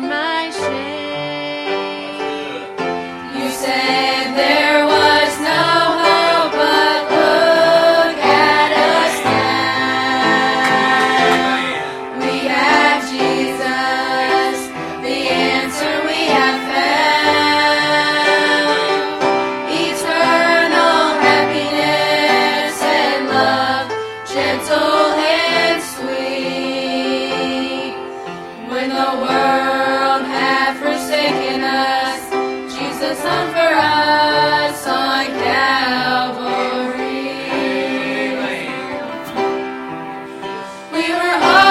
find my Oh.